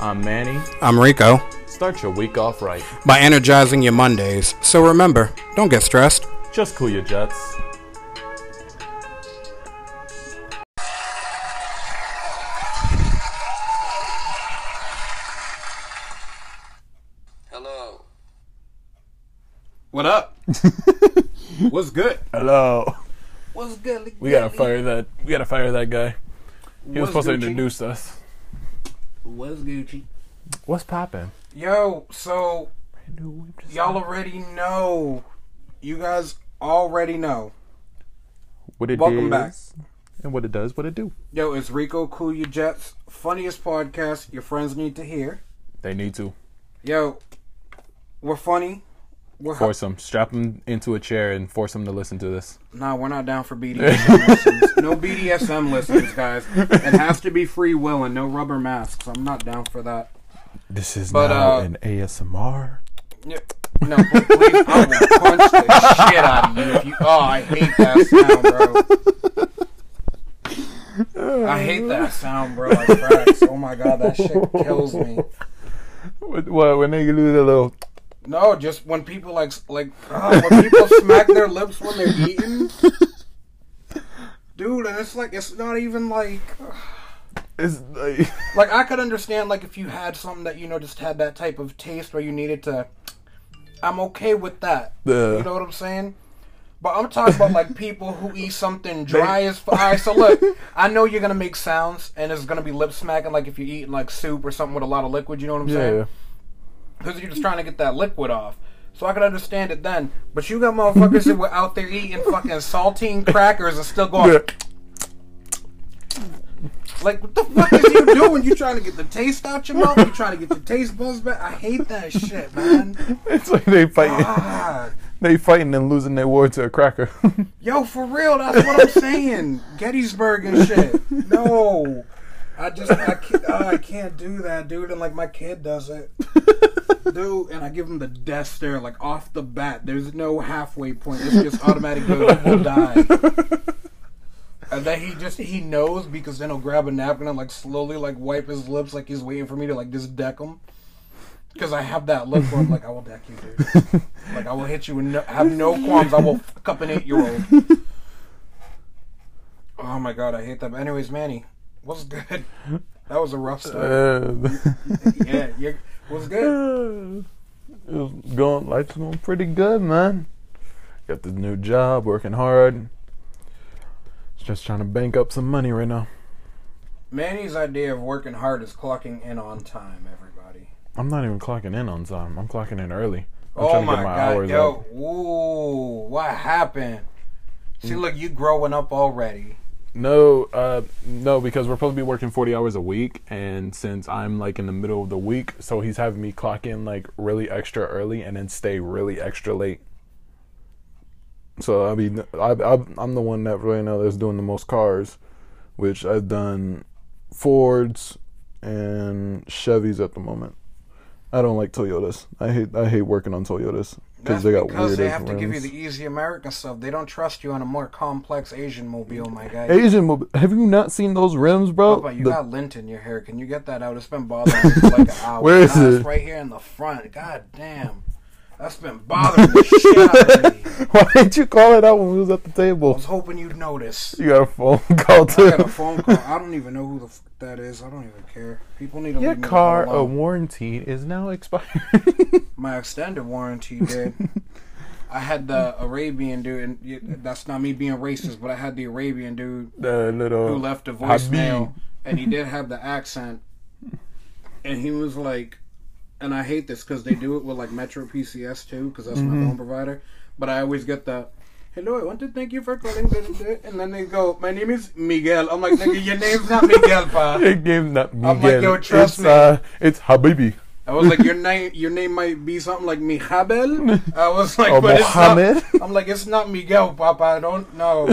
I'm Manny. I'm Rico. Start your week off right. By energizing your Mondays. So remember, don't get stressed. Just cool your jets. Hello. What up? What's good? Hello. What's good? We gotta fire that. We gotta fire that guy. He was What's supposed to Gucci? introduce us. What's Gucci? What's poppin'? Yo, so y'all already know. You guys already know. What it Welcome is back. and what it does, what it do. Yo, it's Rico Cool Your Jets. Funniest podcast your friends need to hear. They need to Yo, we're funny. We're force them, strap them into a chair, and force them to listen to this. Nah, we're not down for BDSM listens. No BDSM listens, guys. It has to be free will and no rubber masks. I'm not down for that. This is But, now uh, an ASMR. Yeah. No, please, I will punch the shit out of you if you. Oh, I hate that sound, bro. I hate that sound, bro. Like cracks. Oh my god, that shit kills me. What, what when they do the little? No, just when people like like uh, when people smack their lips when they're eating, dude, and it's like it's not even like. It's like, Like I could understand like if you had something that you know just had that type of taste where you needed to I'm okay with that. You know what I'm saying? But I'm talking about like people who eat something dry as fuck. Alright, so look, I know you're gonna make sounds and it's gonna be lip smacking like if you're eating like soup or something with a lot of liquid, you know what I'm yeah. saying? Because you're just trying to get that liquid off. So I could understand it then. But you got motherfuckers that were out there eating fucking saltine crackers and still going Yeah. like, what the fuck is you doing? You trying to get the taste out your mouth? You trying to get the taste buds back? I hate that shit, man. It's like they fighting. God. They fighting and losing their war to a cracker. Yo, for real, that's what I'm saying. Gettysburg and shit. No. I just, I can't, oh, I can't do that, dude. And like, my kid does it. Dude, and I give him the death stare, like, off the bat. There's no halfway point. It's just automatic, go, he will die. And then he just he knows because then he'll grab a napkin and like slowly like wipe his lips like he's waiting for me to like just deck him. Because I have that look where I'm like I will deck you, dude. like I will hit you and no, have no qualms. I will fuck up an eight year old. Oh my god, I hate that. But anyways, Manny, what's good? That was a rough start. Uh, yeah, you what's good? it was going. Life's going pretty good, man. Got this new job, working hard. Just trying to bank up some money right now. Manny's idea of working hard is clocking in on time. Everybody. I'm not even clocking in on time. I'm clocking in early. I'm Oh trying to my, get my god, hours yo, up. ooh, what happened? See, look, you growing up already. No, uh, no, because we're supposed to be working 40 hours a week, and since I'm like in the middle of the week, so he's having me clock in like really extra early and then stay really extra late. So I mean, I, I'm the one that right now that's doing the most cars, which I've done Fords and Chevys at the moment. I don't like Toyotas. I hate I hate working on Toyotas because they got because weird they have to give you the easy American stuff. They don't trust you on a more complex Asian mobile, my guy. Asian, mobile. have you not seen those rims, bro? Papa, you The- got lint in your hair. Can you get that out? It's been bothering me for like an hour. Where is Nah, it? It's right here in the front. God damn. That's been bothering the shit out of me. Why didn't you call it out when we was at the table? I was hoping you'd notice. You got a phone call too. I got a phone call. I don't even know who the fuck that is. I don't even care. People need to Your leave me the car a warranty is now expired. My extended warranty did. I had the Arabian dude, and that's not me being racist, but I had the Arabian dude the little who left a voicemail, and he did have the accent, and he was like, and I hate this because they do it with like Metro PCS too, because that's Mm-hmm. my phone provider. But I always get the, hello, I want to thank you for calling, da, da, da," and then they go, my name is Miguel. I'm like, nigga, your name's not Miguel, pa. It gave not Miguel. I'm like, yo, trust it's, me. Uh, it's Habibi. I was like, your name, your name might be something like Mijabel. I was like, Or but it's Mohammed. not. I'm like, it's not Miguel, Papa. I don't know.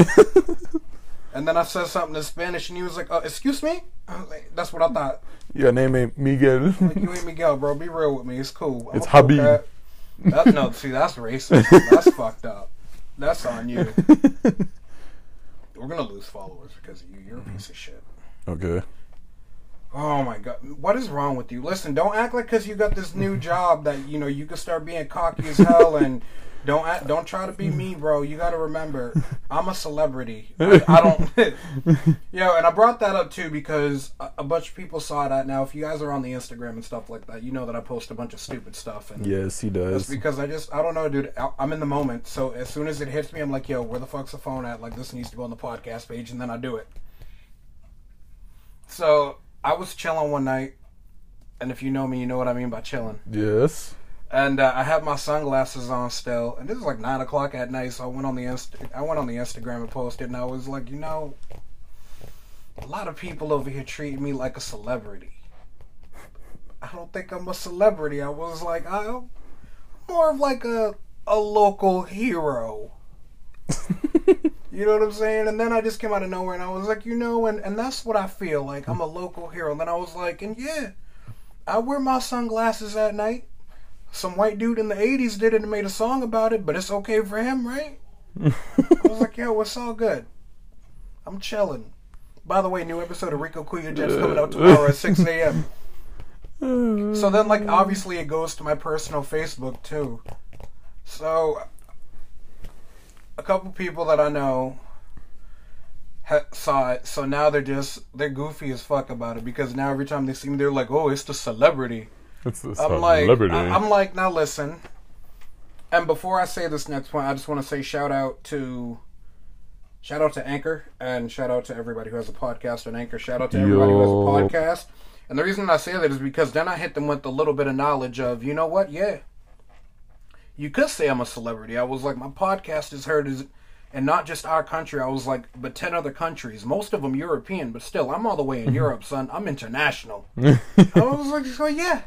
and then I said something in Spanish, and he was like, uh, "Excuse me." Like, That's what I thought. Your name ain't Miguel. Like, you ain't Miguel, bro. Be real with me. It's cool. I'm It's Habib. That, no, see, that's racist. That's fucked up. That's on you. We're gonna lose followers because of you. You're a piece of shit. okay. Oh my god, what is wrong with you? Listen, don't act like because you got this new job that you know you can start being cocky as hell and don't act, don't try to be hmm. me, bro. You got to remember, I'm a celebrity. I, I don't, yo. And I brought that up too because a, a bunch of people saw that. Now, if you guys are on the Instagram and stuff like that, you know that I post a bunch of stupid stuff and. Yes, he That's does. because I just I don't know, dude. I- I'm in the moment, so as soon as it hits me, I'm like, "Yo, where the fuck's the phone at?" Like this needs to go on the podcast page, and then I do it. So I was chilling one night, and if you know me, you know what I mean by chilling. Yes. And uh, I had my sunglasses on still, and this is like nine o'clock at night. So I went on the Inst- I went on the Instagram and posted, and I was like, you know, a lot of people over here treat me like a celebrity. I don't think I'm a celebrity. I was like, I'm more of like a a local hero. you know what I'm saying? And then I just came out of nowhere, and I was like, you know, and and that's what I feel like. I'm a local hero. And then I was like, and yeah, I wear my sunglasses at night some white dude in the 80s did it and made a song about it, but it's okay for him, right? I was like, yo, it's all good. I'm chilling. By the way, new episode of Rico Cool Your Jets coming out tomorrow at 6 a.m. So then, like, obviously it goes to my personal Facebook, too. So, a couple people that I know ha- saw it, so now they're just, they're goofy as fuck about it, because now every time they see me, they're like, oh, it's the celebrity. It's I'm like, celebrity. I, am like, now listen. And before I say this next point, I just want to say shout out to, shout out to Anchor and shout out to everybody who has a podcast on Anchor. Shout out to everybody who has a podcast. And the reason I say that is because then I hit them with a little bit of knowledge of, you know what? Yeah, you could say I'm a celebrity. I was like, my podcast is heard as, and not just our country. I was like, but ten other countries, most of them European, but still, I'm all the way in Europe, son. I'm international. I was like, so yeah.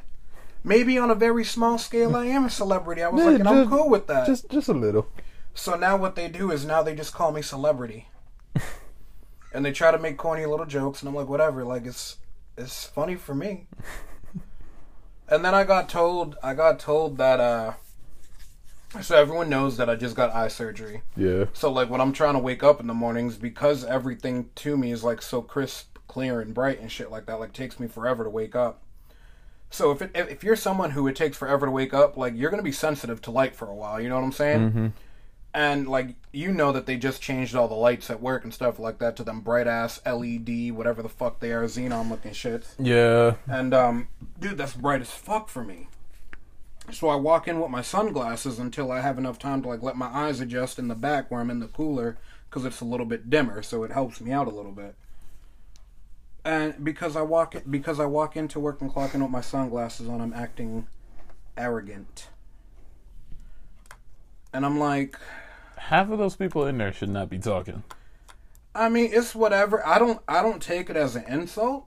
Maybe on a very small scale, I am a celebrity. I was Yeah, like, and I'm cool with that. just just a little. So now what they do is now they just call me celebrity, and they try to make corny little jokes, and I'm like, whatever. Like it's it's funny for me. And then I got told I got told that uh, so everyone knows that I just got eye surgery. Yeah. So like when I'm trying to wake up in the mornings, because everything to me is like so crisp, clear, and bright and shit like that, like takes me forever to wake up. So if it, if you're someone who it takes forever to wake up, like you're gonna be sensitive to light for a while. You know what I'm saying? And like you know that they just changed all the lights at work and stuff like that to them bright ass LED, whatever the fuck they are, xenon looking shit. Yeah. And um, dude, that's bright as fuck for me. So I walk in with my sunglasses until I have enough time to like let my eyes adjust in the back where I'm in the cooler because it's a little bit dimmer, so it helps me out a little bit. And because I walk because I walk into work and clock in with my sunglasses on, I'm acting arrogant. And I'm like, Half of those people in there should not be talking. I mean, it's whatever. I don't I don't take it as an insult.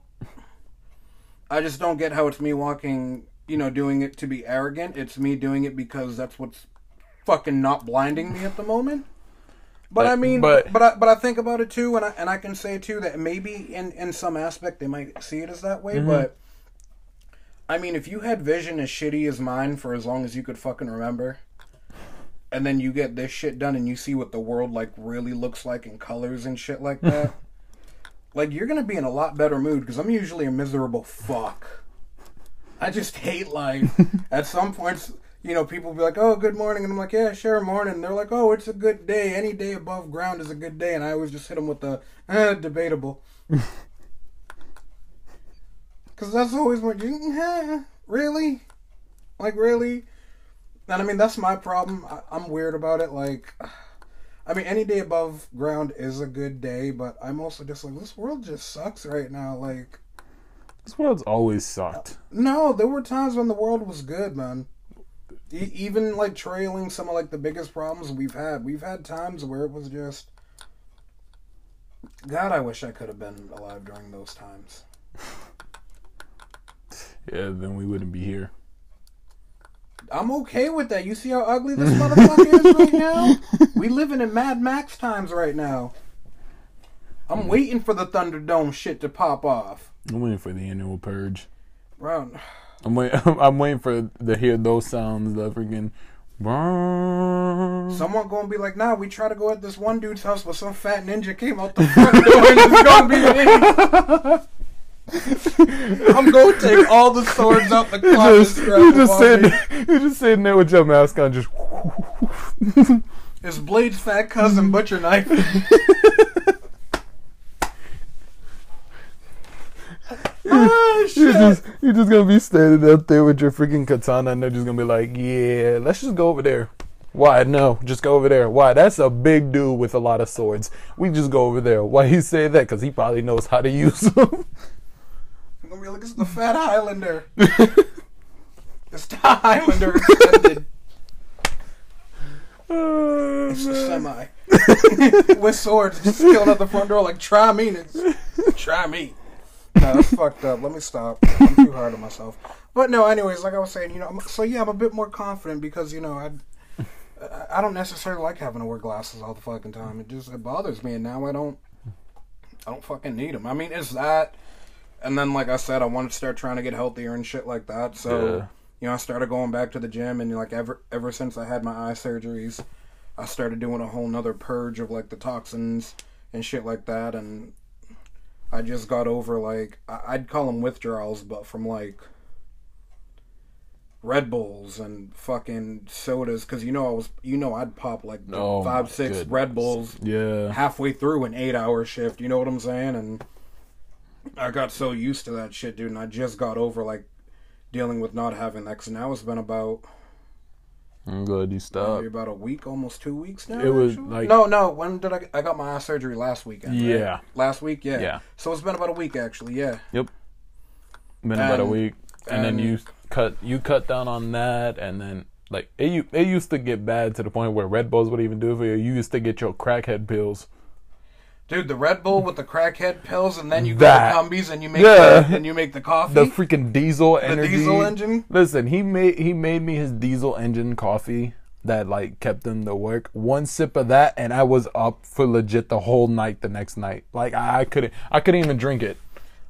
I just don't get how it's me walking, you know, doing it to be arrogant. It's me doing it because that's what's fucking not blinding me at the moment. But, But- I mean, but- but I, but I think about it too, and I and I can say too that maybe in in some aspect they might see it as that way, mm-hmm. but. I mean, if you had vision as shitty as mine for as long as you could fucking remember, and then you get this shit done and you see what the world like really looks like in colors and shit like that, like you're gonna be in a lot better mood because I'm usually a miserable fuck. I just hate life. At some points, you know, people be like, "Oh, good morning," and I'm like, "Yeah, sure, morning." And they're like, "Oh, it's a good day. Any day above ground is a good day." And I always just hit them with the eh, debatable. Because that's always what you eh, really, like really, and I mean that's my problem. I, I'm weird about it. Like, I mean, any day above ground is a good day, but I'm also just like this world just sucks right now. Like, This world's always sucked. no, there were times when the world was good, man. E- even like trailing some of like the biggest problems we've had, we've had times where it was just. God, I wish I could have been alive during those times. Yeah, then we wouldn't be here. I'm okay with that. You see how ugly this motherfucker is right now? We living in Mad Max times right now. I'm waiting for the Thunderdome shit to pop off. I'm waiting for the annual purge. Bro, I'm waiting. I'm waiting for to hear those sounds. The freaking. someone gonna be like, nah, we try to go at this one dude's house, but some fat ninja came out the front door and it's gonna be me. I'm to take all the swords out the closet. just, strap you them just on sitting, me. you just sitting there with your mask on, just. It's Blade's fat cousin butcher knife. Ah, You're just, you're just gonna be standing up there with your freaking katana, and they're just gonna be like, "Yeah, let's just go over there." Why? No, just go over there. Why? That's a big dude with a lot of swords. We just go over there. Why he say that? Because he probably knows how to use them. I'm gonna be like, it's the fat Highlander. it's the Highlander extended. Oh, It's the man. semi. With swords, just killed at the front door like, try me. Try me. That's fucked up. Let me stop. I'm too hard on myself. But no, anyways, like I was saying, you know, I'm, so yeah, I'm a bit more confident because, you know, I I don't necessarily like having to wear glasses all the fucking time. It just it bothers me, and now I don't I don't fucking need them. I mean, it's that, and then like I said, I wanted to start trying to get healthier and shit like that. So Yeah. you know, I started going back to the gym, and like ever ever since I had my eye surgeries, I started doing a whole nother purge of like the toxins and shit like that, and I just got over like I'd call them withdrawals, but from like Red Bulls and fucking sodas, because you know I was you know I'd pop like Oh, five six goodness. Red Bulls Yeah. halfway through an eight hour shift. You know what I'm saying? And I got so used to that shit, dude. And I just got over like dealing with not having that. Cause now it's been about I'm glad you maybe stopped. about a week, almost two weeks now. It was, actually. like- no, no. When did I? I got my eye surgery last weekend. right? Yeah. last week. Yeah. Yeah. So it's been about a week actually. Yeah. Yep. Been about a week, and, then you cut you cut down on that, and then like it it used to get bad to the point where Red Bulls would even do it for you. You used to get your crackhead pills. Dude, the Red Bull with the crackhead pills, and then you That. go to Cumby's and you make Yeah. the, and you make the coffee. The freaking diesel energy. The diesel engine? Listen, he made he made me his diesel engine coffee that like kept him to work. One sip of that, and I was up for legit the whole night. The next night, like I, couldn't I couldn't even drink it.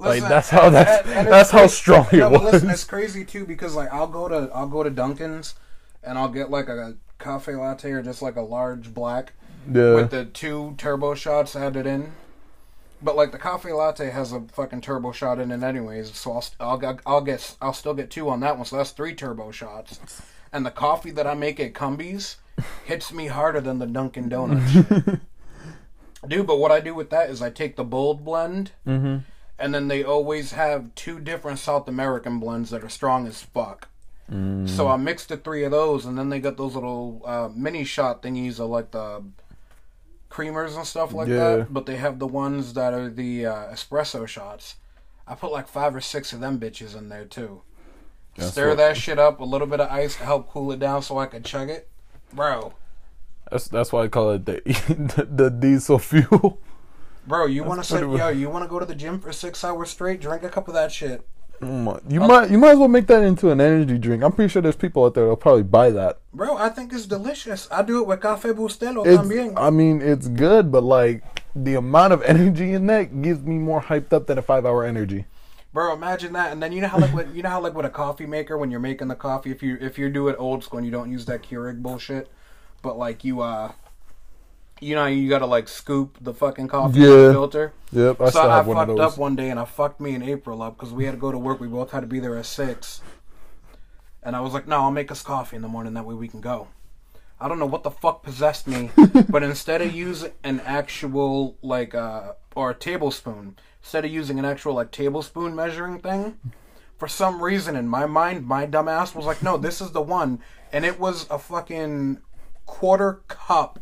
like that's how that's and- and that's how strong it no, was. Listen, it's crazy too because like I'll go to I'll go to Dunkin's and I'll get like a cafe latte or just like a large black yeah, with the two turbo shots added in. But like the coffee latte has a fucking turbo shot in it anyways, so I'll I'll I'll get I'll still get two on that one, so that's three turbo shots. And the coffee that I make at Cumby's hits me harder than the Dunkin' Donuts. Dude, but what I do with that is I take the bold blend, mm-hmm. and then they always have two different South American blends that are strong as fuck. Mm. So I mixed the three of those, and then they got those little uh, mini shot thingies of like the creamers and stuff like Yeah. that. But they have the ones that are the uh, espresso shots. I put like five or six of them bitches in there too. That's Stir what- that shit up, a little bit of ice to help cool it down so I could chug it, bro. That's that's why I call it the the, the diesel fuel. Bro, you want to sit? Yo, you want to go to the gym for six hours straight? Drink a cup of that shit. Mm, You might you might as well make that into an energy drink. I'm pretty sure there's people out there that'll probably buy that. Bro, I think it's delicious. I do it with Café Bustelo It's, también. I mean, it's good, but like the amount of energy in that gives me more hyped up than a five hour energy. Bro, imagine that. And then you know how like with, you know how like with a coffee maker when you're making the coffee, if you if you do it old school and you don't use that Keurig bullshit, but like you uh, you know you gotta like scoop the fucking coffee in the Yeah. filter. Yep, I so I of fucked up one day and I fucked me and April up because we had to go to work. We both had to be there at six, and I was like, "No, I'll make us coffee in the morning. That way we can go." I don't know what the fuck possessed me, but instead of using an actual like uh or a tablespoon, instead of using an actual like tablespoon measuring thing, for some reason in my mind, my dumbass was like, "No, this is the one," and it was a fucking quarter cup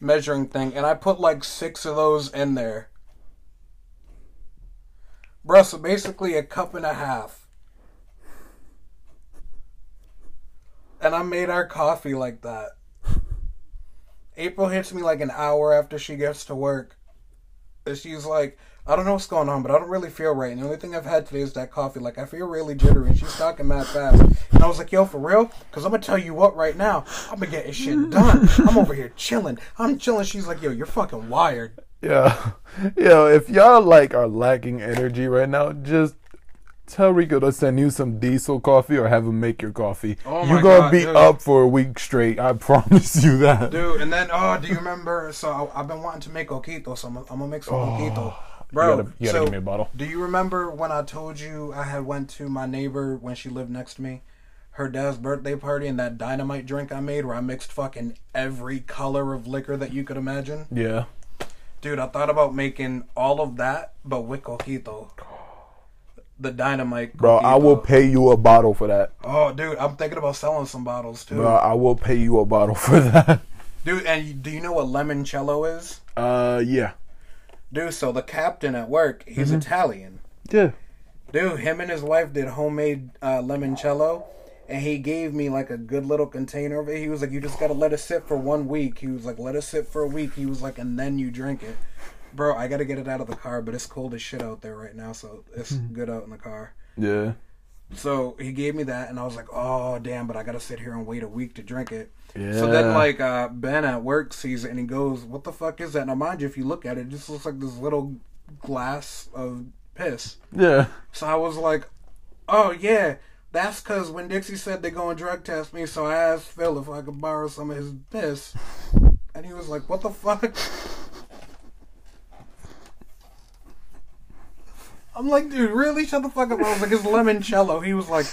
measuring thing, and I put like six of those in there. Bro, so basically a cup and a half. And I made our coffee like that. April hits me like an hour after she gets to work. And she's like, I don't know what's going on, but I don't really feel right. And the only thing I've had today is that coffee. Like, I feel really jittery. And she's talking mad fast. And I was like, yo, for real? Because I'm going to tell you what right now. I'm going to get shit done. I'm over here chilling. I'm chilling. She's like, yo, you're fucking wired. Yeah, yo, if y'all like are lacking energy right now, just tell Rico to send you some diesel coffee or have him make your coffee. Oh You're gonna God, be dude. up for a week straight. I promise you that. Dude, and then, oh, do you remember? So I, I've been wanting to make coquito, so I'm, I'm going to make some oh. coquito. Bro, you gotta, you gotta so give me a bottle. do you remember when I told you I had went to my neighbor when she lived next to me? Her dad's birthday party and that dynamite drink I made where I mixed fucking every color of liquor that you could imagine. Yeah. Dude, I thought about making all of that, but with coquito. The dynamite. Bro, I will pay you a bottle for that. Oh, dude, I'm thinking about selling some bottles too. Bro, I will pay you a bottle for that. Dude, and do you know what limoncello is? Uh, yeah. Dude, so the captain at work, he's Mm-hmm. Italian. Yeah. Dude, him and his wife did homemade uh, limoncello, and he gave me like a good little container of it. He was like, "You just gotta let it sit for one week." He was like, "Let it sit for a week." He was like, "And then you drink it." Bro, I gotta get it out of the car, but it's cold as shit out there right now, so it's Mm-hmm. good out in the car. Yeah. So he gave me that, and I was like, "Oh damn!" But I gotta sit here and wait a week to drink it. Yeah. So then, like uh, Ben at work sees it, and he goes, "What the fuck is that?" Now, mind you, if you look at it, it just looks like this little glass of piss. Yeah. So I was like, "Oh yeah, that's because when Dixie said they're going to drug test me, so I asked Phil if I could borrow some of his piss, and he was like, "What the fuck?" I'm like, dude, really? Shut the fuck up. I was like, it's limoncello. He was like,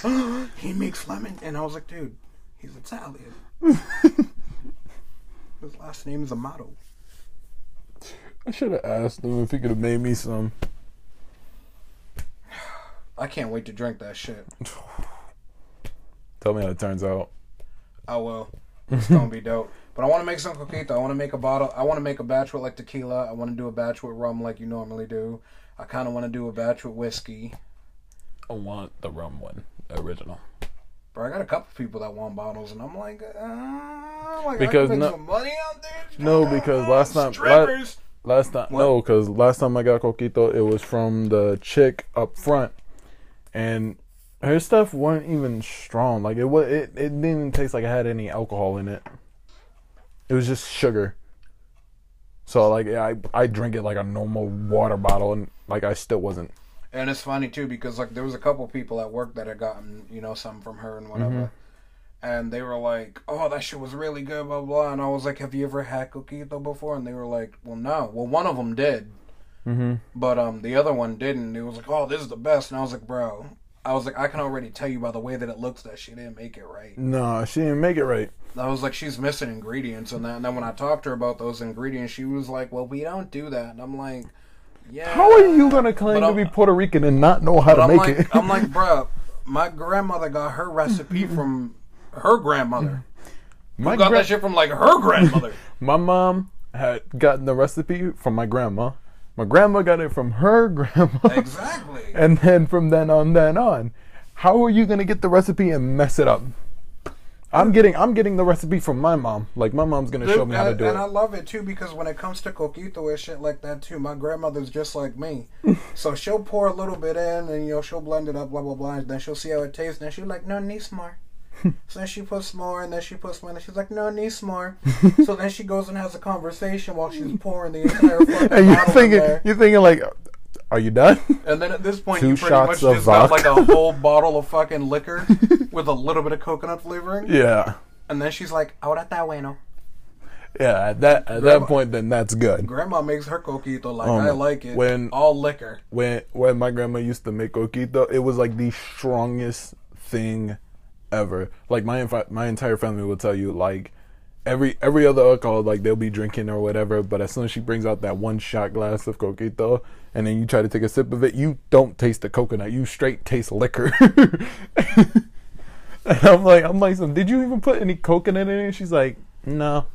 he makes lemon. And I was like, dude, he's Italian. His last name is Amato. I should have asked him if he could have made me some. I can't wait to drink that shit. Tell me how it turns out. I will. it's gonna be dope. But I want to make some coquito. I want to make a bottle. I want to make a batch with like tequila. I want to do a batch with rum like you normally do. I kind of want to do a batch with whiskey. I want the rum one, the original. But I got a couple people that want bottles, and I'm like, uh, like Because I can make no- money out there. No, because last time- strippers. Last time, What? no, because last time I got coquito, it was from the chick up front, and her stuff wasn't even strong. Like it was, it, it didn't even taste like it had any alcohol in it. It was just sugar. So like, yeah, I I drink it like a normal water bottle, and like I still wasn't. And it's funny too because like there was a couple people at work that had gotten you know something from her and whatever, and they were like, "Oh, that shit was really good," blah blah. And I was like, "Have you ever had coquito before?" And they were like, "Well, no." Well, one of them did, Mm-hmm. but um, the other one didn't. It was like, "Oh, this is the best," and I was like, "Bro." I was like, I can already tell you by the way that it looks that she didn't make it right. No, she didn't make it right. I was like, she's missing ingredients, and then, and then when I talked to her about those ingredients, she was like, "Well, we don't do that," and I'm like, "Yeah." How are you gonna claim to be Puerto Rican and not know how to I'm make like, it? I'm like, bro, my grandmother got her recipe from her grandmother. my Who got gra- that shit from like her grandmother. My mom had gotten the recipe from my grandma. My grandma got it from her grandma. exactly. And then from then on then on, how are you gonna get the recipe and mess it up? I'm getting I'm getting the recipe from my mom. Like my mom's gonna show me how to and, it. and I love it too because when it comes to coquito and shit like that too, my grandmother's just like me. so she'll pour a little bit in and you know she'll blend it up, blah blah blah, and then she'll see how it tastes, and then she'll like, no, needs more. so then she puts more, and then she puts more, and she's like, no, needs more. so then she goes and has a conversation while she's pouring the entire fucking And you're thinking you're thinking like, are you done? And then at this point, Two you pretty much just got like a whole bottle of fucking liquor with a little bit of coconut flavoring. yeah. And then she's like, ahora está bueno. Yeah, at that at Grandma- that point then that's good. Grandma makes her coquito like Um, I like it. when- all liquor. when when my grandma used to make coquito, it was like the strongest thing ever. Like my my entire family will tell you like every every other alcohol like they'll be drinking or whatever, but as soon as she brings out that one shot glass of coquito and then you try to take a sip of it, you don't taste the coconut. You straight taste liquor. and I'm like I'm like, did you even put any coconut in it? She's like, no,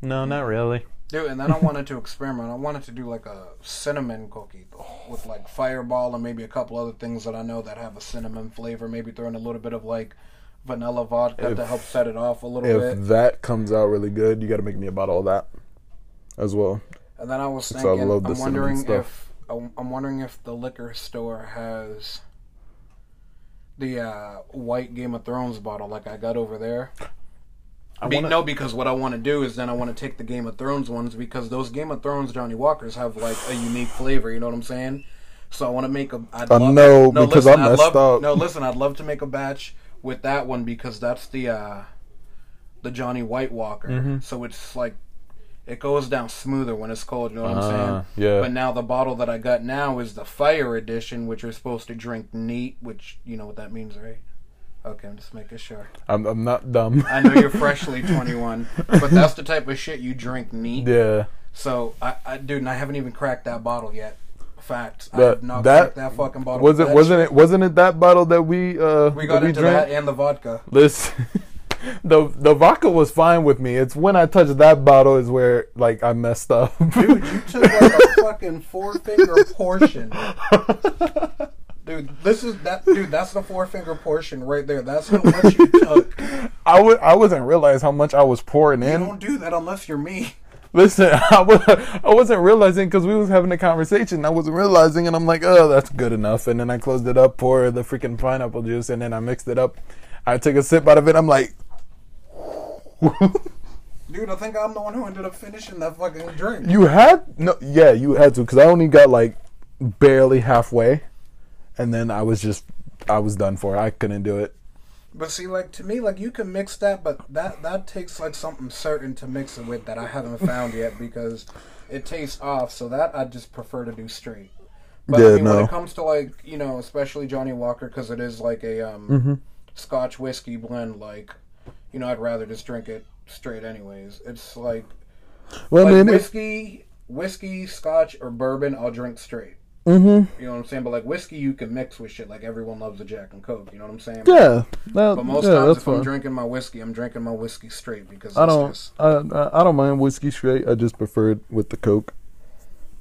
no, not really. Dude, and then I wanted to experiment. I wanted to do like a cinnamon coquito with like fireball and maybe a couple other things that I know that have a cinnamon flavor. Maybe throwing a little bit of like vanilla vodka to help set it off a little If bit. that comes out really good, you got to make me a bottle of that as well. And then I was Since I thinking, love the I'm wondering stuff. if I'm I'm wondering if the liquor store has the uh, white Game of Thrones bottle like I got over there. I Be- wanna- no, because what I want to do is then I want to take the Game of Thrones ones because those Game of Thrones Johnnie Walkers have like a unique flavor. You know what I'm saying? So I want to make a. I'd Uh, love, no, because I I'd messed love, up. No, listen, I'd love to make a batch with that one because that's the uh, the Johnny White Walker. Mm-hmm. So it's like it goes down smoother when it's cold. You know what I'm Ah, saying? yeah. But now the bottle that I got now is the fire edition, which you're supposed to drink neat, which you know what that means, right? Okay, I'm just making sure. I'm I'm not dumb. I know you're freshly 21, but that's the type of shit you drink neat. yeah. So, I, I dude, and I haven't even cracked that bottle yet. Facts. I That- have not that- that fucking bottle. Was it wasn't shit- it wasn't it that bottle that we uh We got into drank? that and the vodka. Listen, the the vodka was fine with me. It's when I touched that bottle is where like I messed up. Dude, you took like a fucking four finger portion. Dude, this is that dude, that's the four finger portion right there. That's how much you took. I would I wasn't realize how much I was pouring You in. You don't do that unless you're me. Listen, I was I wasn't realizing because we was having a conversation. I wasn't realizing, and I'm like, oh, that's good enough. And then I closed it up, poured the freaking pineapple juice, and then I mixed it up. I took a sip out of it. I'm like, Dude, I think I'm the one who ended up finishing that fucking drink. you had no, yeah, you had to because I only got like barely halfway, and then I was just I was done for. I couldn't do it. But see, like to me, like you can mix that, but that that takes like something certain to mix it with that I haven't found yet because it tastes off. So that I just prefer to do straight. But I Yeah, mean, when no. it comes to like you know, especially Johnnie Walker, because it is like a um, Mm-hmm. Scotch whiskey blend. Like, you know, I'd rather just drink it straight. Anyways, it's like Well, like I mean, it, whiskey, whiskey, Scotch, or bourbon. I'll drink straight. Mm-hmm. You know what I'm saying? But like whiskey, you can mix with shit. Like everyone loves a Jack and Coke. You know what I'm saying? yeah, that, But most yeah, times, that's if I'm drinking my whiskey, I'm drinking my whiskey straight because I don't, just I, I I don't mind whiskey straight. I just prefer it with the Coke.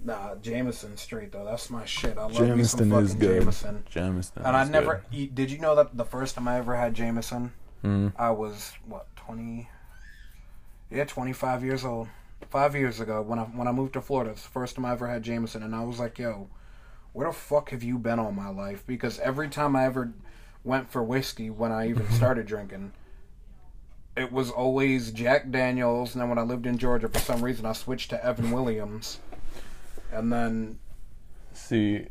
nah Jameson straight though. That's my shit. I love me some Jameson fucking is good. Jameson. Jameson. And I never eat. Did you know that the first time I ever had Jameson, good. Mm. I was what twenty? Yeah, twenty five years old. Five years ago, when I when I moved to Florida, it's the first time I ever had Jameson, and I was like, "Yo, where the fuck have you been all my life?" Because every time I ever went for whiskey, when I even started drinking, it was always Jack Daniels. And then when I lived in Georgia, for some reason, I switched to Evan Williams, and then See,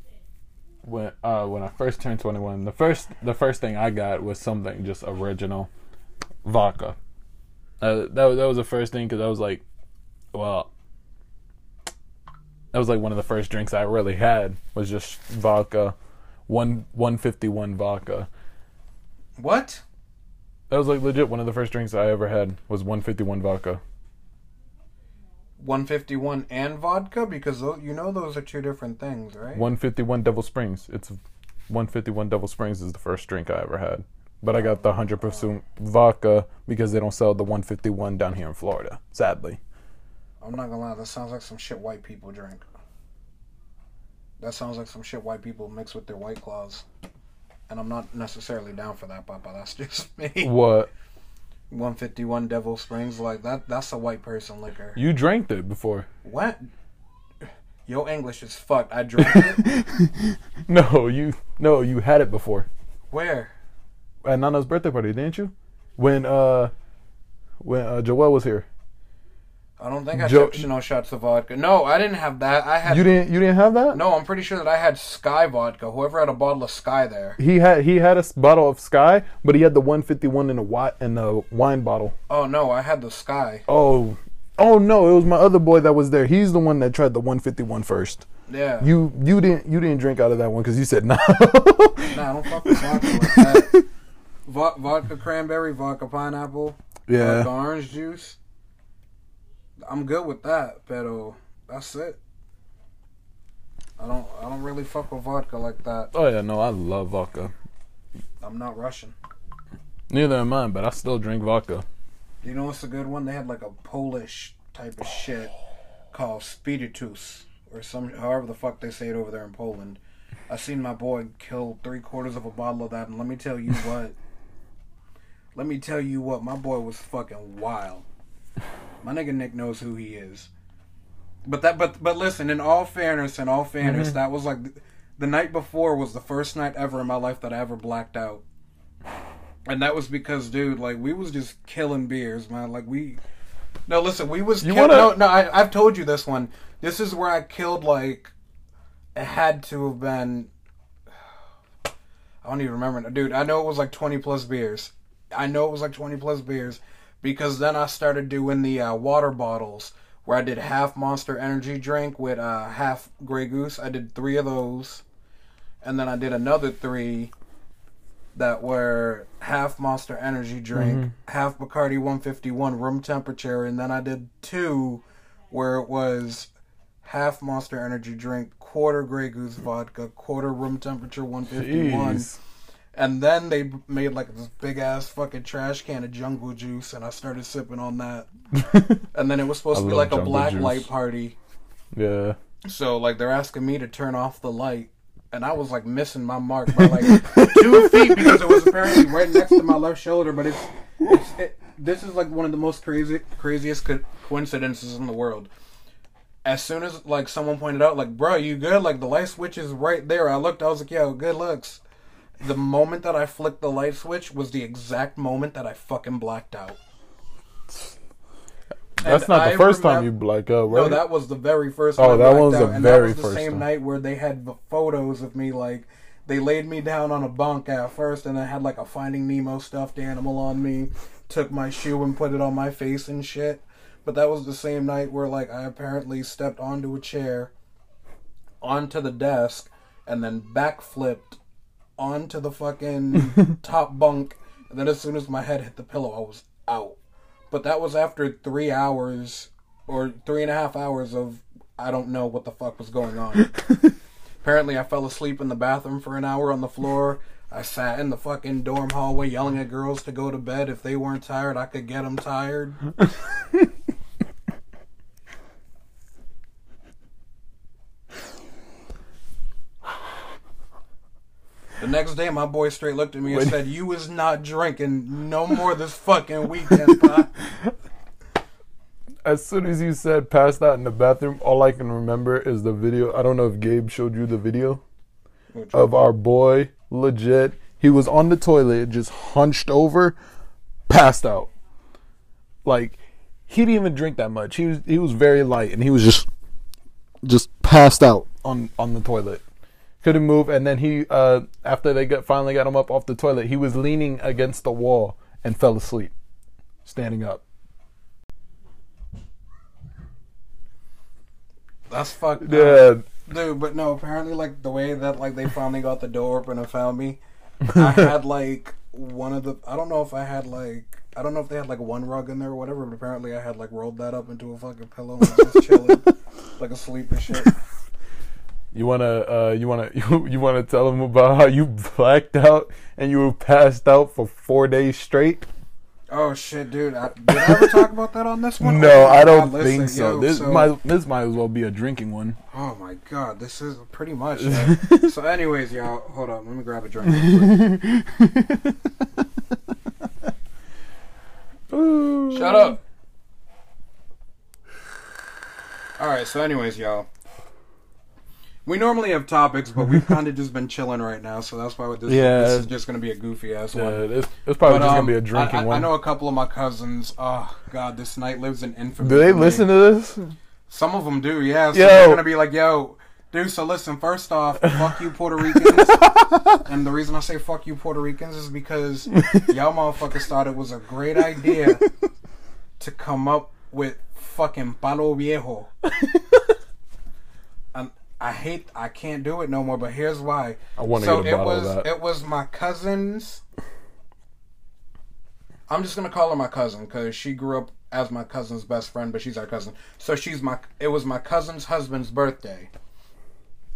when uh when I first turned 21, the first the first thing I got was something just original, vodka. Uh, that that was the first thing because I was like, well, that was like one of the first drinks I really had was just vodka, one one fifty one vodka. what? That was like legit one of the first drinks I ever had was one fifty one vodka. 151 and vodka because tho- you know those are two different things, right? One fifty one Devil Springs. It's one fifty one Devil Springs is the first drink I ever had. But I got the hundred percent vodka because they don't sell the one fifty one down here in Florida. Sadly. I'm not gonna lie, that sounds like some shit white people drink. That sounds like some shit white people mix with their white claws. And I'm not necessarily down for that, Papa. That's just me. What? 151 Devil Springs, like that. That's a white person liquor. You drank it before. What? Your English is fucked. I drank it. No, you no, you had it before. Where? At Nana's birthday party, didn't you? When uh when uh, Joel was here. I don't think I Jo- took no shots of vodka. No, I didn't have that. I had You didn't you didn't have that? no. I'm pretty sure that I had Skyy vodka. Whoever had a bottle of Skyy there. He had he had a bottle of Skyy, but he had the 151 in a wi- in a wine bottle. Oh no, I had the Skyy. Oh, oh no! It was my other boy that was there. He's the one that tried the 151 first. Yeah. You you didn't you didn't drink out of that one because you said no. Nah, I don't fuck with vodka like that. Vo- vodka cranberry, vodka pineapple, yeah, vodka orange juice. I'm good with that, but uh, that's it. I don't I don't really fuck with vodka like that. oh yeah, no, I love vodka. I'm not Russian. Neither am I, but I still drink vodka. You know what's a good one? They had like a Polish type of shit called Spiritus or some however the fuck they say it over there in Poland. I seen my boy kill three quarters of a bottle of that, and let me tell you what. let me tell you what, my boy was fucking wild. My nigga Nick knows who he is. But that, but but listen. In all fairness, in all fairness, mm-hmm. that was like the night before was the first night ever in my life that I ever blacked out. And that was because, dude, like we was just killing beers, man. Like we, no, listen, we was. You kill- wanna- No, no, I, I've told you this one. This is where I killed like. It had to have been. I don't even remember, dude. I know it was like twenty plus beers. I know it was like twenty plus beers, because then I started doing the uh, water bottles where I did half Monster Energy drink with uh, half Grey Goose. I did three of those, and then I did another three that were half Monster Energy drink, half Bacardi 151 room temperature, and then I did two where it was half Monster Energy drink, quarter Grey Goose vodka, quarter room temperature 151. Jeez. And then they made like this big ass fucking trash can of jungle juice, and I started sipping on that. and then it was supposed I to be like a black juice. light party. Yeah. So like they're asking me to turn off the light, and I was like missing my mark by like two feet because it was apparently right next to my left shoulder. But it's, it's it, this is like one of the most crazy craziest co- coincidences in the world. As soon as like someone pointed out, like, bro, you good? Like the light switch is right there. I looked, I was like, yo, good looks. The moment that I flicked the light switch was the exact moment that I fucking blacked out. That's And not the I first time you black out, right? no, that was the very first. Oh, time I that was the and very that was the first same time. night where they had the photos of me. Like they laid me down on a bunk at first, and I had like a Finding Nemo stuffed animal on me. Took my shoe and put it on my face and shit. But that was the same night where like I apparently stepped onto a chair, onto the desk, and then backflipped onto the fucking top bunk. And then as soon as my head hit the pillow, I was out. But that was after three hours or three and a half hours of I don't know what the fuck was going on. Apparently, I fell asleep in the bathroom for an hour on the floor. I sat in the fucking dorm hallway yelling at girls to go to bed. If they weren't tired, I could get them tired. The next day, my boy straight looked at me and said, "You was not drinking no more this fucking weekend." Pop." as soon as you said passed out in the bathroom, all I can remember is the video. I don't know if Gabe showed you the video of our boy. Legit, he was on the toilet, just hunched over, passed out. Like he didn't even drink that much. He was he was very light, and he was just just passed out on on the toilet. Couldn't move, and then he uh after they got finally got him up off the toilet, he was leaning against the wall and fell asleep, standing up. That's fucked. up. Yeah, Dude, but no, apparently like the way that like they finally got the door open and found me, I had like one of the I don't know if I had like I don't know if they had like one rug in there or whatever, but apparently I had like rolled that up into a fucking pillow and was just chilling like asleep and shit. You wanna uh, you wanna you, you wanna tell them about how you blacked out and you were passed out for four days straight? Oh shit, dude! I, did I ever talk about that on this one? No, Oh I don't think so. yo, This so- might this might as well be a drinking one. Oh my god, this is pretty much. It. so, anyways, y'all, hold on. Let me grab a drink. Shut up. All right. So, anyways, y'all. We normally have topics, but we've kind of just been chilling right now, so that's why this, Yeah. this is just gonna be a goofy ass Yeah, one. this it's probably But, just um, gonna be a drinking I, I, one. I know a couple of my cousins. Oh God, this night lives in infamy. Do they me. listen to this? Some of them do, yeah. So Yo. they're gonna be like, "Yo, dude." So listen, first off, fuck you, Puerto Ricans. and the reason I say fuck you, Puerto Ricans, is because y'all motherfuckers thought it was a great idea to come up with fucking palo viejo. I hate, I can't do it no more. But here's why. I want to So get a it was, of that. it was my cousin's. I'm just gonna call her my cousin because she grew up as my cousin's best friend, but she's our cousin. So she's my. It was my cousin's husband's birthday,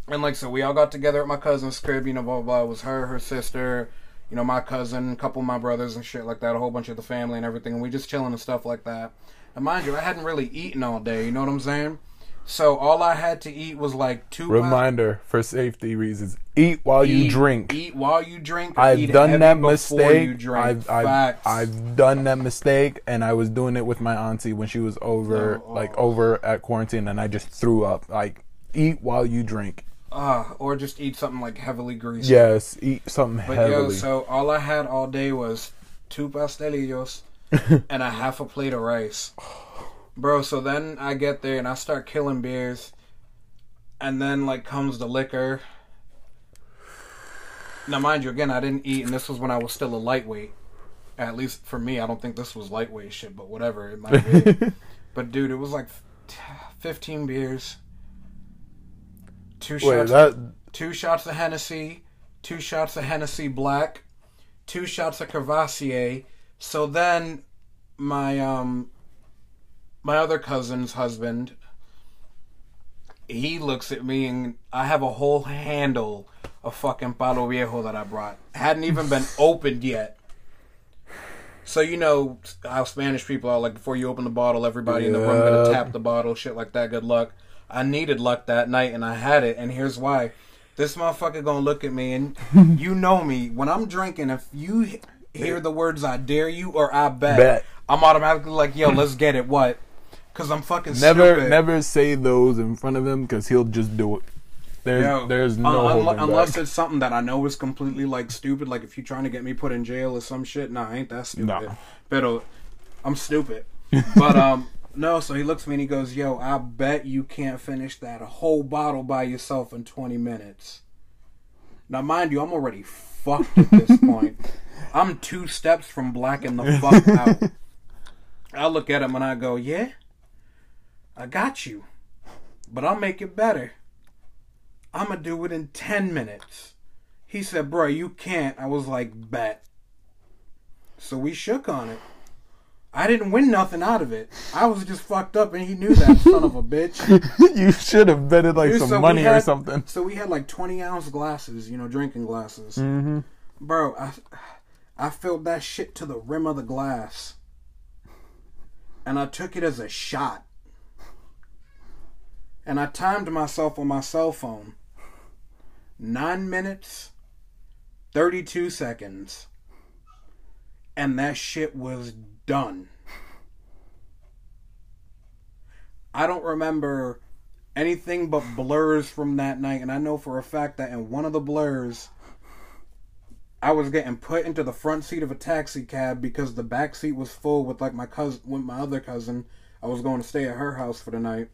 and like so, we all got together at my cousin's crib. You know, blah blah. blah. It was her, her sister, you know, my cousin, a couple of my brothers and shit like that. A whole bunch of the family and everything. And we just chilling and stuff like that. And mind you, I hadn't really eaten all day. You know what I'm saying? So all I had to eat was like two. Reminder for safety reasons: eat while you drink. Eat while you drink. I've eat done that mistake. I've, I've. I've done that mistake, and I was doing it with my auntie when she was over, Oh, like oh. over at quarantine, and I just threw up. Like, eat while you drink. Ah, or just eat something like heavily greasy. Yes, eat something But yo, so all I had all day was two pastelillos and a half a plate of rice. Bro, so then I get there and I start killing beers. And then like comes the liquor. Now mind you, again, I didn't eat and this was when I was still a lightweight. At least for me, I don't think this was lightweight shit, but whatever, it might be. but dude, it was like fifteen beers, two Wait, shots, that two shots of Hennessy, two shots of Hennessy Black, two shots of Courvoisier. So then, my um, my other cousin's husband, he looks at me and I have a whole handle of fucking Palo Viejo that I brought. Hadn't even been opened yet. So you know how Spanish people are like before you open the bottle, everybody in the room gonna tap the bottle, shit like that. Good luck. I needed luck that night and I had it, and here's why. This motherfucker gonna look at me and you know me when I'm drinking. If you hear the words "I dare you" or "I bet,", Bet. I'm automatically like, "Yo, let's get it." What? Because I'm fucking never stupid. never say those in front of him because he'll just do it. There's Yo, there's no unle- holding unless back. it's something that I know is completely like stupid. Like if you're trying to get me put in jail or some shit, nah, I ain't that stupid. Nah. But I'm stupid. but um, no. So he looks at me and he goes, "Yo, I bet you can't finish that whole bottle by yourself in 20 minutes." Now, mind you, I'm already fucked at this point. I'm two steps from blacking the fuck out. I look at him and I go, "Yeah, I got you, but I'll make it better." I'm gonna do it in 10 minutes. He said, Bro, you can't. I was like, Bet. So we shook on it. I didn't win nothing out of it. I was just fucked up, and he knew that son of a bitch. you should have betted like Dude, some so money or something. So we had like 20 ounce glasses, you know, drinking glasses. Mm-hmm. Bro, I, I filled that shit to the rim of the glass. And I took it as a shot. And I timed myself on my cell phone. Nine minutes, 32 seconds. And that shit was done. I don't remember anything but blurs from that night. And I know for a fact that in one of the blurs, I was getting put into the front seat of a taxi cab because the back seat was full with like my cousin, with my other cousin. I was going to stay at her house for the night,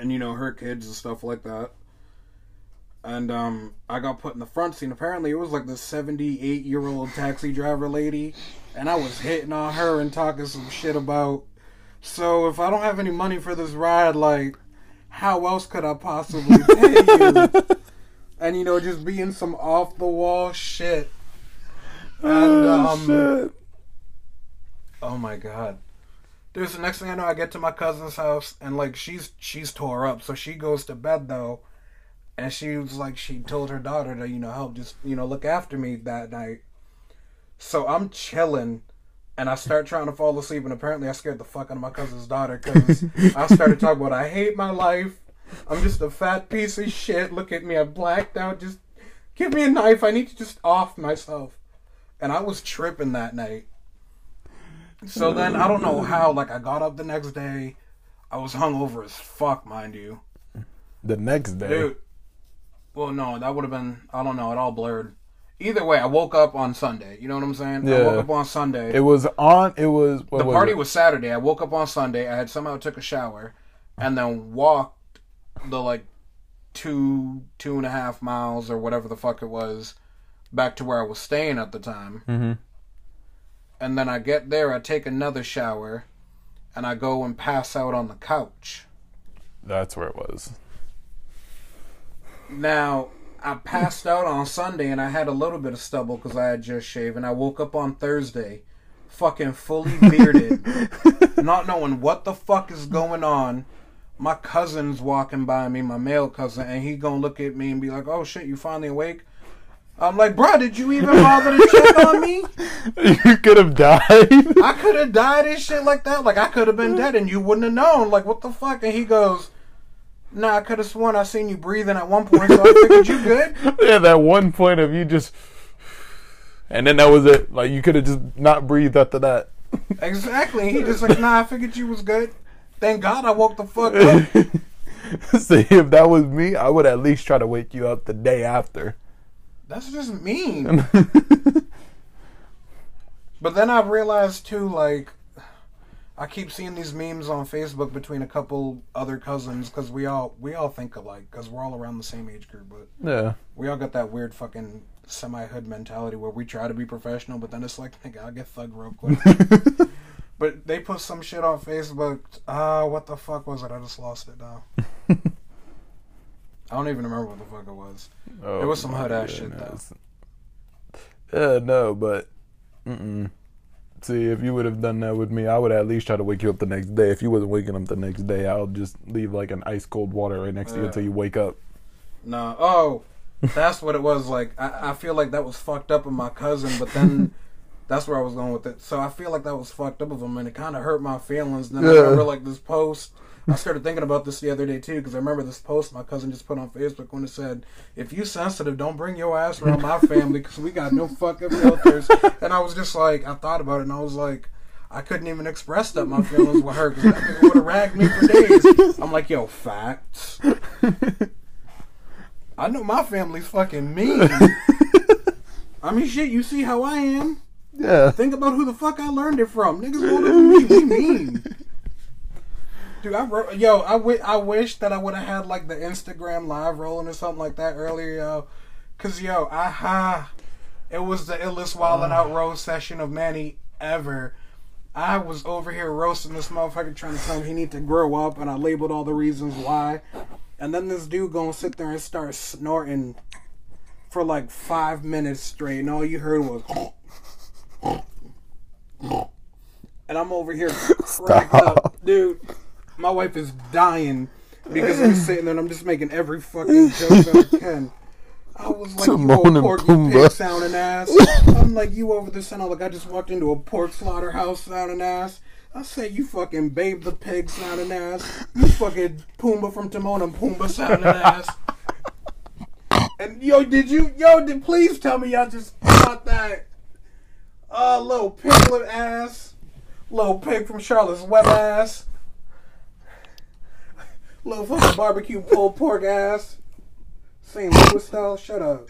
and you know her kids and stuff like that. And um, I got put in the front seat. Apparently, it was like the seventy-eight-year-old taxi driver lady, and I was hitting on her and talking some shit about. So if I don't have any money for this ride, like, how else could I possibly pay you? and you know just being some off the wall shit. And um, shit. oh my god, dude! the next thing I know, I get to my cousin's house and like she's she's tore up, so she goes to bed though, and she was like she told her daughter to you know help just you know look after me that night. So I'm chilling. And I start trying to fall asleep, and apparently I scared the fuck out of my cousin's daughter because I started talking about I hate my life. I'm just a fat piece of shit. Look at me. I blacked out. Just give me a knife. I need to just off myself. And I was tripping that night. So then I don't know how. Like I got up the next day. I was hungover as fuck, mind you, The next day. dude. Well, no, that would have been. I don't know. It all blurred. Either way, I woke up on Sunday. You know what I'm saying? I Yeah. woke up on Sunday. It was on. It was. What the was party it? was Saturday. I woke up on Sunday. I had somehow took a shower, and then walked the like two two and a half miles or whatever the fuck it was back to where I was staying at the time. Mhm. And then I get there. I take another shower, and I go and pass out on the couch. That's where it was. Now, I passed out on Sunday and I had a little bit of stubble because I had just shaved. And I woke up on Thursday, fucking fully bearded, not knowing what the fuck is going on. My cousin's walking by me, my male cousin, and he gonna look at me and be like, "Oh shit, you finally awake?" I'm like, "Bro, did you even bother to check on me? you could have died. I could have died and shit like that. Like I could have been dead and you wouldn't have known. Like what the fuck?" And he goes. Nah, I could have sworn I seen you breathing at one point, so I figured you good. yeah, that one point of you just, and then that was it. Like you could have just not breathed after that. Exactly. He just like, nah, I figured you was good. Thank God I woke the fuck up. See, if that was me, I would at least try to wake you up the day after. That's just mean. But then I've realized too, like, I keep seeing these memes on Facebook between a couple other cousins because we all we all think alike because we're all around the same age group, but yeah. we all got that weird fucking semi hood mentality where we try to be professional, but then it's like, nigga, I'll get thug real quick. but But they put some shit on Facebook. Ah, what the fuck was it? I just lost it now. I don't even remember what the fuck it was. Oh, It was some hood ass shit, though. Yeah, no, but mm-mm. see, if you would have done that with me, I would at least try to wake you up the next day. If you wasn't waking up the next day, I'll just leave like an ice cold water right next to you Yeah. until you wake up. No. Oh, that's what it was. Like I, I feel like that was fucked up with my cousin, but then that's where I was going with it. So I feel like that was fucked up of him, and it kind of hurt my feelings. Then I Yeah. remember like this post. I started thinking about this the other day too, because I remember this post my cousin just put on Facebook when it said, "If you sensitive, don't bring your ass around my family because we got no fucking filters." And I was just like, I thought about it, and I was like. I couldn't even express that my feelings with her because that nigga would have ragged me for days. I'm like, yo, facts. I know my family's fucking mean. I mean, shit, you see how I am? Yeah. Think about who the fuck I learned it from. Niggas older than me, we mean. Dude, I wrote, yo, I, w- I wish that I would have had like the Instagram live rolling or something like that earlier, yo. Cause yo, aha, it was the illest wildin' out uh. roast session of Manny ever. I was over here roasting this motherfucker trying to tell him he need to grow up, and I labeled all the reasons why. And then this dude gonna sit there and start snorting for like five minutes straight, and all you heard was. And I'm over here cracked up, dude. My wife is dying because I'm sitting there and I'm just making every fucking joke that I can. I was like, Timon you old porky Pumbaa. pig sounding ass. I'm like, you over there sounding like I just walked into a pork slaughterhouse sounding ass. I say you fucking Babe the Pig sounding ass. You fucking Pumbaa from Timon and Pumbaa sounding ass. And yo, did you, yo, did please tell me y'all just caught that, uh, little piglet ass, little pig from Charlotte's Web ass, little fucking barbecue pulled pork ass, St. Louis style. Shut up.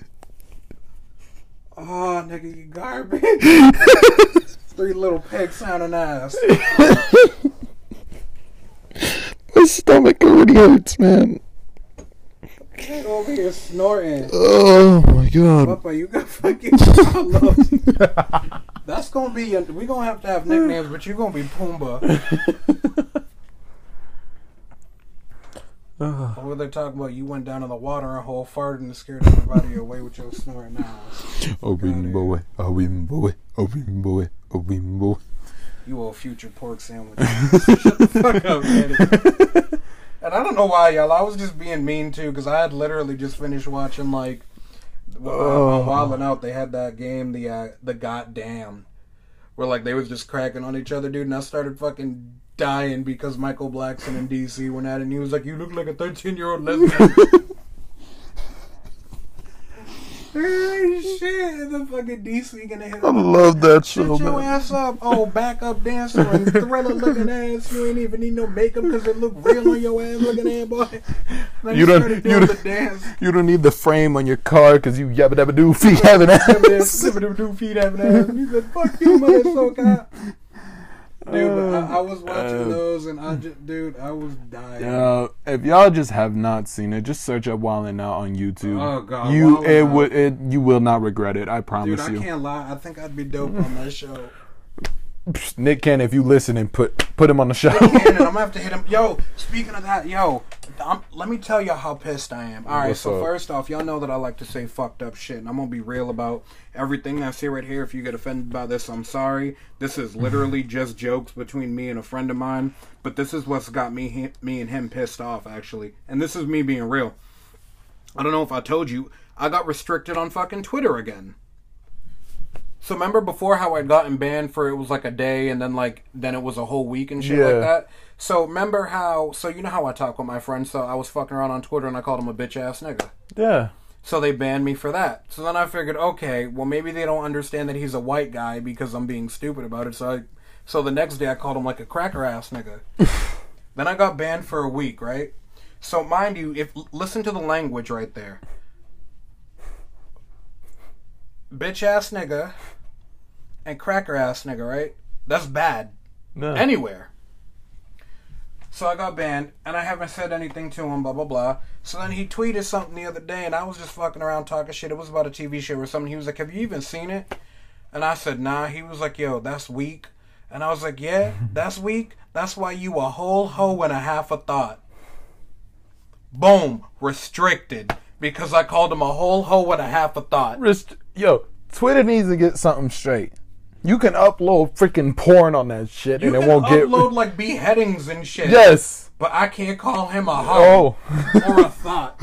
Oh, nigga, you garbage. Three little pig sounding ass. My stomach already hurts, man. Over here snorting. Oh my god. Papa, you got fucking problems. That's gonna be your, we gonna have to have nicknames, but you're gonna be Pumbaa. Over there talking about you went down in the water and whole farted and scared everybody away with your snoring now. Oh, boy. Oh, boy. Oh, boy. Oh, boy. You a future pork sandwich. Shut the fuck up, man. And I don't know why, y'all. I was just being mean too, because I had literally just finished watching like uh, Wild 'N Out. They had that game, the uh, the Goddamn, where like they was just cracking on each other, dude. And I started fucking dying because Michael Blackson and DC went at it, and he was like, "You look like a thirteen year old lesbian." Hey, shit, the fucking DC gonna hit I love that Shut show, your ass up, oh backup dancer and thriller looking ass. You ain't even need no makeup because it look real on your ass looking ass, boy. Then You don't- you don't- dance. You don't need the frame on your car because you yabba dabba doo feet having ass. Two feet having ass. You said, "Fuck you, mother soca." Dude, I, I was watching Uh, those and I just, dude, I was dying. Uh, if y'all just have not seen it, just search up Wild 'N Out on YouTube. Oh, God, you Wildin' it would it you will not regret it. I promise you. Dude, I you. I can't lie. I think I'd be dope on that show. Nick can if you listen and put put him on the show. Cannon, I'm gonna have to hit him. Yo, speaking of that, yo, I'm, let me tell y'all how pissed I am. All right, What's so up? first off, y'all know that I like to say fucked up shit, and I'm gonna be real about everything I say right here. If you get offended by this, I'm sorry. This is literally just jokes between me and a friend of mine, but this is what's got me me and him pissed off actually, and this is me being real. I don't know if I told you, I got restricted on fucking Twitter again. So remember before how I'd gotten banned for it was like a day and then like then it was a whole week and shit Yeah. like that. So remember how so you know how I talk with my friends, so I was fucking around on Twitter and I called him a bitch ass nigga. yeah. So they banned me for that. So then I figured, okay, well maybe they don't understand that he's a white guy because I'm being stupid about it. So I so the next day I called him like a cracker ass nigga. then I got banned for a week, right? So mind you, if listen to the language right there. Bitch ass nigga and cracker ass nigga, right? That's bad No. anywhere. So I got banned, and I haven't said anything to him, blah, blah, blah. So then he tweeted something the other day, and I was just fucking around talking shit. It was about a TV show or something. He was like, Have you even seen it? And I said, Nah. He was like, Yo, that's weak. And I was like, yeah, that's weak. That's why you a whole hoe and a half a thought. Boom, restricted because I called him a whole hoe and a half a thought. Rest- Yo, Twitter needs to get something straight. You can upload freaking porn on that shit You and it won't get. upload like beheadings and shit. yes. But I can't call him a hoe Oh. or a thought.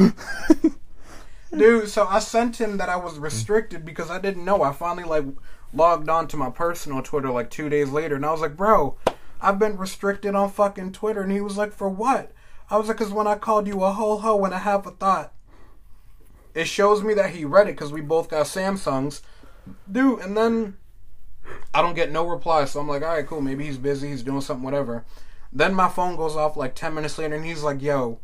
Dude, so I sent him that I was restricted because I didn't know. I finally like logged on to my personal Twitter like two days later and I was like, bro, I've been restricted on fucking Twitter. And he was like, for what? I was like, because when I called you a whole hoe and a half a thought, it shows me that he read it because we both got Samsungs. Dude, and then I don't get no reply. So I'm like, all right, cool. Maybe he's busy. He's doing something, whatever. Then my phone goes off like 10 minutes later and he's like, yo,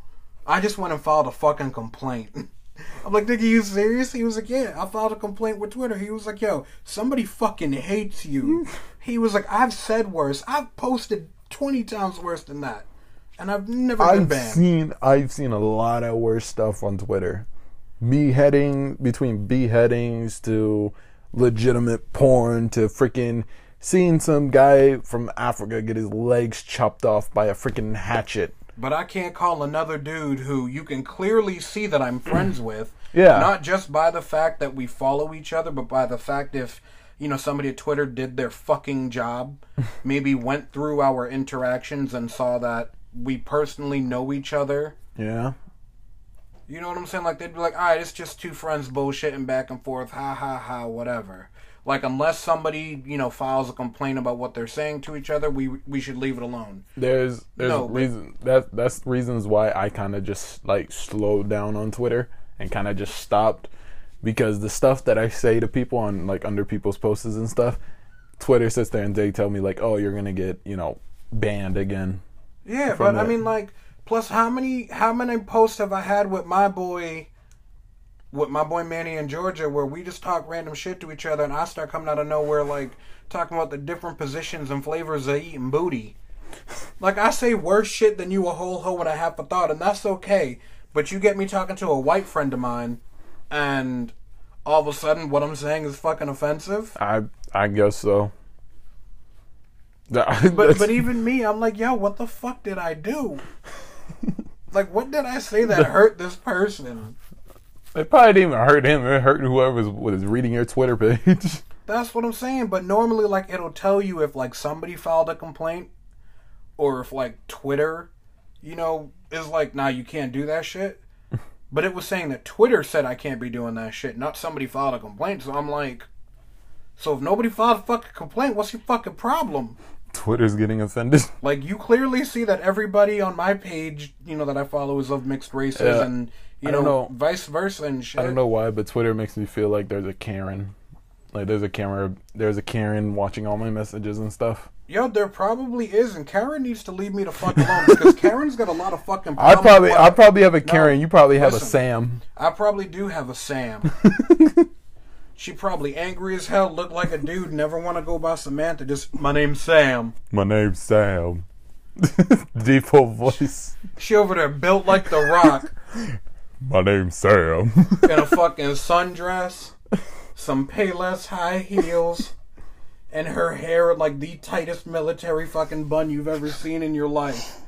I just went and filed a fucking complaint. I'm like, nigga, you serious? He was like, yeah, I filed a complaint with Twitter. He was like, yo, somebody fucking hates you. he was like, I've said worse. I've posted 20 times worse than that. And I've never been I've banned. seen I've seen a lot of worse stuff on Twitter. Beheading between beheadings to legitimate porn to freaking seeing some guy from Africa get his legs chopped off by a freaking hatchet. But I can't call another dude who you can clearly see that I'm friends with. Yeah. Not just by the fact that we follow each other, but by the fact if, you know, somebody at Twitter did their fucking job, maybe went through our interactions and saw that we personally know each other. Yeah. You know what I'm saying? Like they'd be like, all right, it's just two friends bullshitting back and forth, ha ha ha, whatever. Like unless somebody, you know, files a complaint about what they're saying to each other, we we should leave it alone. There's there's No, reason that that's reasons why I kind of just like slowed down on Twitter and kind of just stopped because the stuff that I say to people on like under people's posts and stuff, Twitter sits there and they tell me like, oh, you're gonna get you know banned again. Yeah, but I mean, like, plus how many how many posts have I had with my boy, with my boy Manny in Georgia, where we just talk random shit to each other, and I start coming out of nowhere, like talking about the different positions and flavors of eating booty. Like I say worse shit than you a whole hoe and a half a thought, and that's okay. But you get me talking to a white friend of mine, and all of a sudden what I'm saying is fucking offensive. I I guess so. But but even me, I'm like, yo, what the fuck did I do? like, what did I say that hurt this person? it probably didn't even hurt him. It hurt whoever was, reading your Twitter page. That's what I'm saying. But normally, like, it'll tell you if like somebody filed a complaint, or if like Twitter, you know, is like, nah, you can't do that shit. But it was saying that Twitter said I can't be doing that shit, not somebody filed a complaint. So I'm like, so if nobody filed a fucking complaint, what's your fucking problem? Twitter's getting offended. Like you clearly see that everybody on my page, you know, that I follow is of mixed races, Yeah. and you know, don't know. vice versa and shit. I don't know why, but Twitter makes me feel like there's a Karen. Like there's a camera, there's a Karen watching all my messages and stuff. Yo, there probably is, and Karen needs to leave me the fuck alone because Karen's got a lot of fucking. I probably, I probably have a Karen. You probably have listen. a Sam. I probably do have a Sam. she probably angry as hell, look like a dude, never want to go by Samantha. Just my name's Sam. My name's Sam. Default voice. She over there built like the Rock My name's Sam. in a fucking sundress, some Payless high heels, and her hair like the tightest military fucking bun you've ever seen in your life.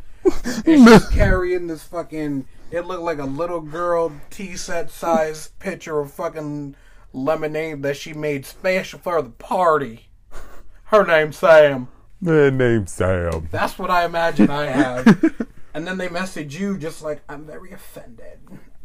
And she's carrying this fucking. It looked like a little girl tea set size pitcher of fucking lemonade that she made special for the party. Her name's Sam. My name's Sam. That's what I imagine I have. and then they message you just like, I'm very offended.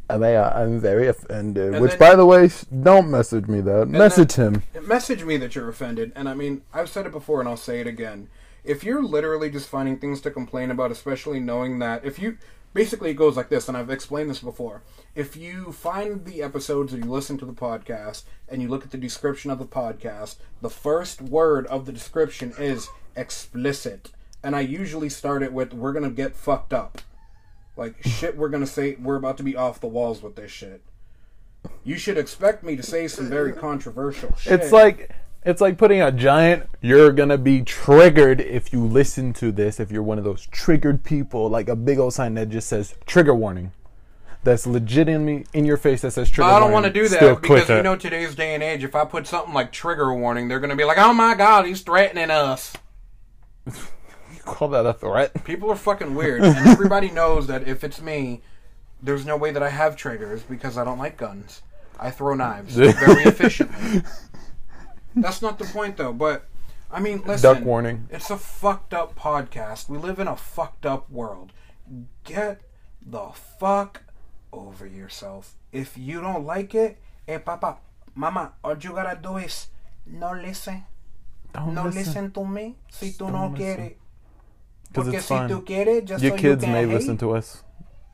And they are, I'm very offended. And Which, then- by the way, don't message me that. Message him. Message me that you're offended. And I mean, I've said it before and I'll say it again. If you're literally just finding things to complain about, especially knowing that if you basically it goes like this, and I've explained this before. If you find the episodes or you listen to the podcast and you look at the description of the podcast, the first word of the description is explicit. And I usually start it with we're gonna get fucked up. Like shit we're gonna say we're about to be off the walls with this shit. You should expect me to say some very controversial shit. It's like it's like putting a giant. You're gonna be triggered if you listen to this. If you're one of those triggered people, like a big old sign that just says "trigger warning." That's legitimately in your face. That says "trigger I don't warning." want to do that Still because you know today's day and age. If I put something like trigger warning, they're gonna be like, "Oh my god, he's threatening us." You call that a threat? People are fucking weird, and everybody knows that if it's me, there's no way that I have triggers because I don't like guns. I throw knives very efficiently. That's not the point, though. But I mean, listen. Duck warning. It's a fucked up podcast. We live in a fucked up world. Get the fuck over yourself. If you don't like it, hey, papa, mama, all you gotta do is no listen. Don't No listen, to me si tú no Don't quieres. listen. 'Cause Porque it's si fine. tú quieres, just Your so kids you may hate, listen to us.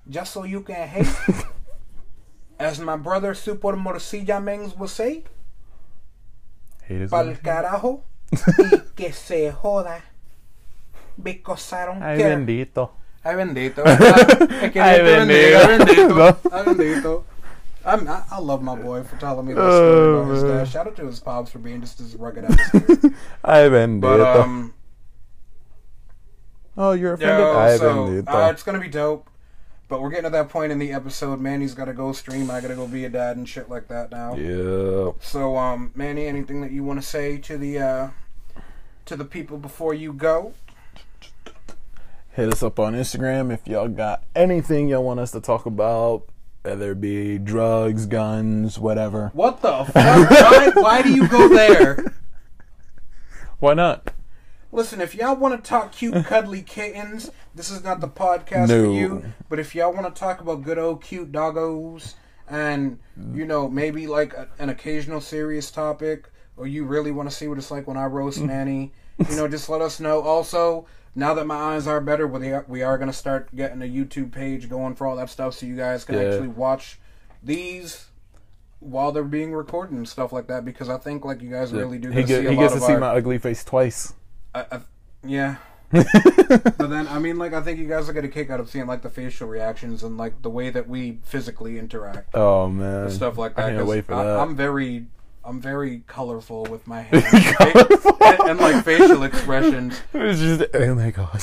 just so you can hate. As my brother Super Morcilla Mengs will say, pa'l carajo y que se joda. Because I don't Ay, care. bendito. Ay bendito. Es que Ay, Dios te bendiga. Ay bendito. bendito. Ay bendito. I'm, I, I love my boy for telling me that story Oh, about his dad. Shout out to his pops for being just as rugged as his Ay, bendito. But um, oh, you're offended? yo, Ay, so bendito. uh, it's gonna be dope. But we're getting to that point in the episode. Manny's got to go stream. I got to go be a dad and shit like that now. yeah. So, um, Manny, anything that you want to say to the uh, to the people before you go? Hit us up on Instagram if y'all got anything y'all want us to talk about, whether it be drugs, guns, whatever. What the fuck? why, why do you go there? Why not? Listen, if y'all want to talk cute, cuddly kittens, this is not the podcast No. for you. But if y'all want to talk about good old cute doggos and, you know, maybe like a, an occasional serious topic, or you really want to see what it's like when I roast mm. Manny, you know, just let us know. Also, now that my eyes are better, we are, we are going to start getting a YouTube page going for all that stuff so you guys can Yeah. actually watch these while they're being recorded and stuff like that because I think like you guys really do he get to get, see a he lot gets to see our, my ugly face twice. I, I, yeah. but then, I mean, like, I think you guys will get a kick out of seeing like the facial reactions and like the way that we physically interact, Oh man, stuff like that. I can't wait for I, that. I'm very, I'm very colorful with my hands and, and, like facial expressions. It's just oh my god.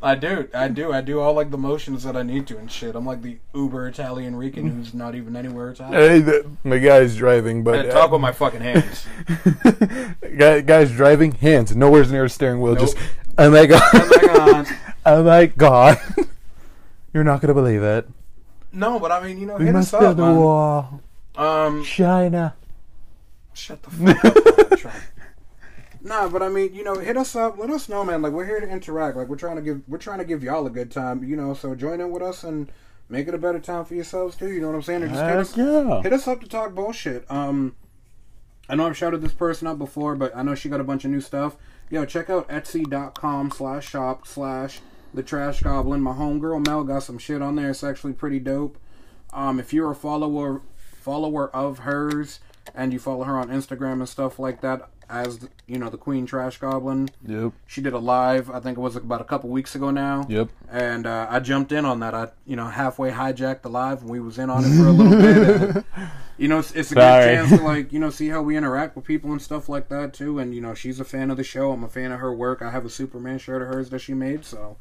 I do, I do, I do all like the motions that I need to and shit. I'm like the uber Italian Rican who's not even anywhere Italian. hey, the, my guy's driving, but I talk with my fucking hands. guy, guy's driving, hands nowhere near the steering wheel. Nope. Just oh my god, Oh my God. oh my god. You're not gonna believe it. No, but I mean, you know, We hit must us build up, a man. wall, Um, China. Shut the fuck up. Nah, but I mean, you know, hit us up. Let us know, man. Like we're here to interact. Like we're trying to give we're trying to give y'all a good time. You know, so join in with us and make it a better time for yourselves too. You know what I'm saying? Or just hit us, yeah. hit us up to talk bullshit. Um, I know I've shouted this person out before, but I know she got a bunch of new stuff. Yo, check out Etsy.com slash shop slash the Trash Goblin. My homegirl Mel got some shit on there. It's actually pretty dope. Um, if you're a follower follower of hers and you follow her on Instagram and stuff like that, as you know, the Queen Trash Goblin, Yep. she did a live. I think it was about a couple weeks ago now. Yep. And uh, I jumped in on that. I, you know, halfway hijacked the live, and we was in on it for a little bit. And, you know, it's, it's a good chance to like, you know, see how we interact with people and stuff like that too. And you know, she's a fan of the show. I'm a fan of her work. I have a Superman shirt of hers that she made, so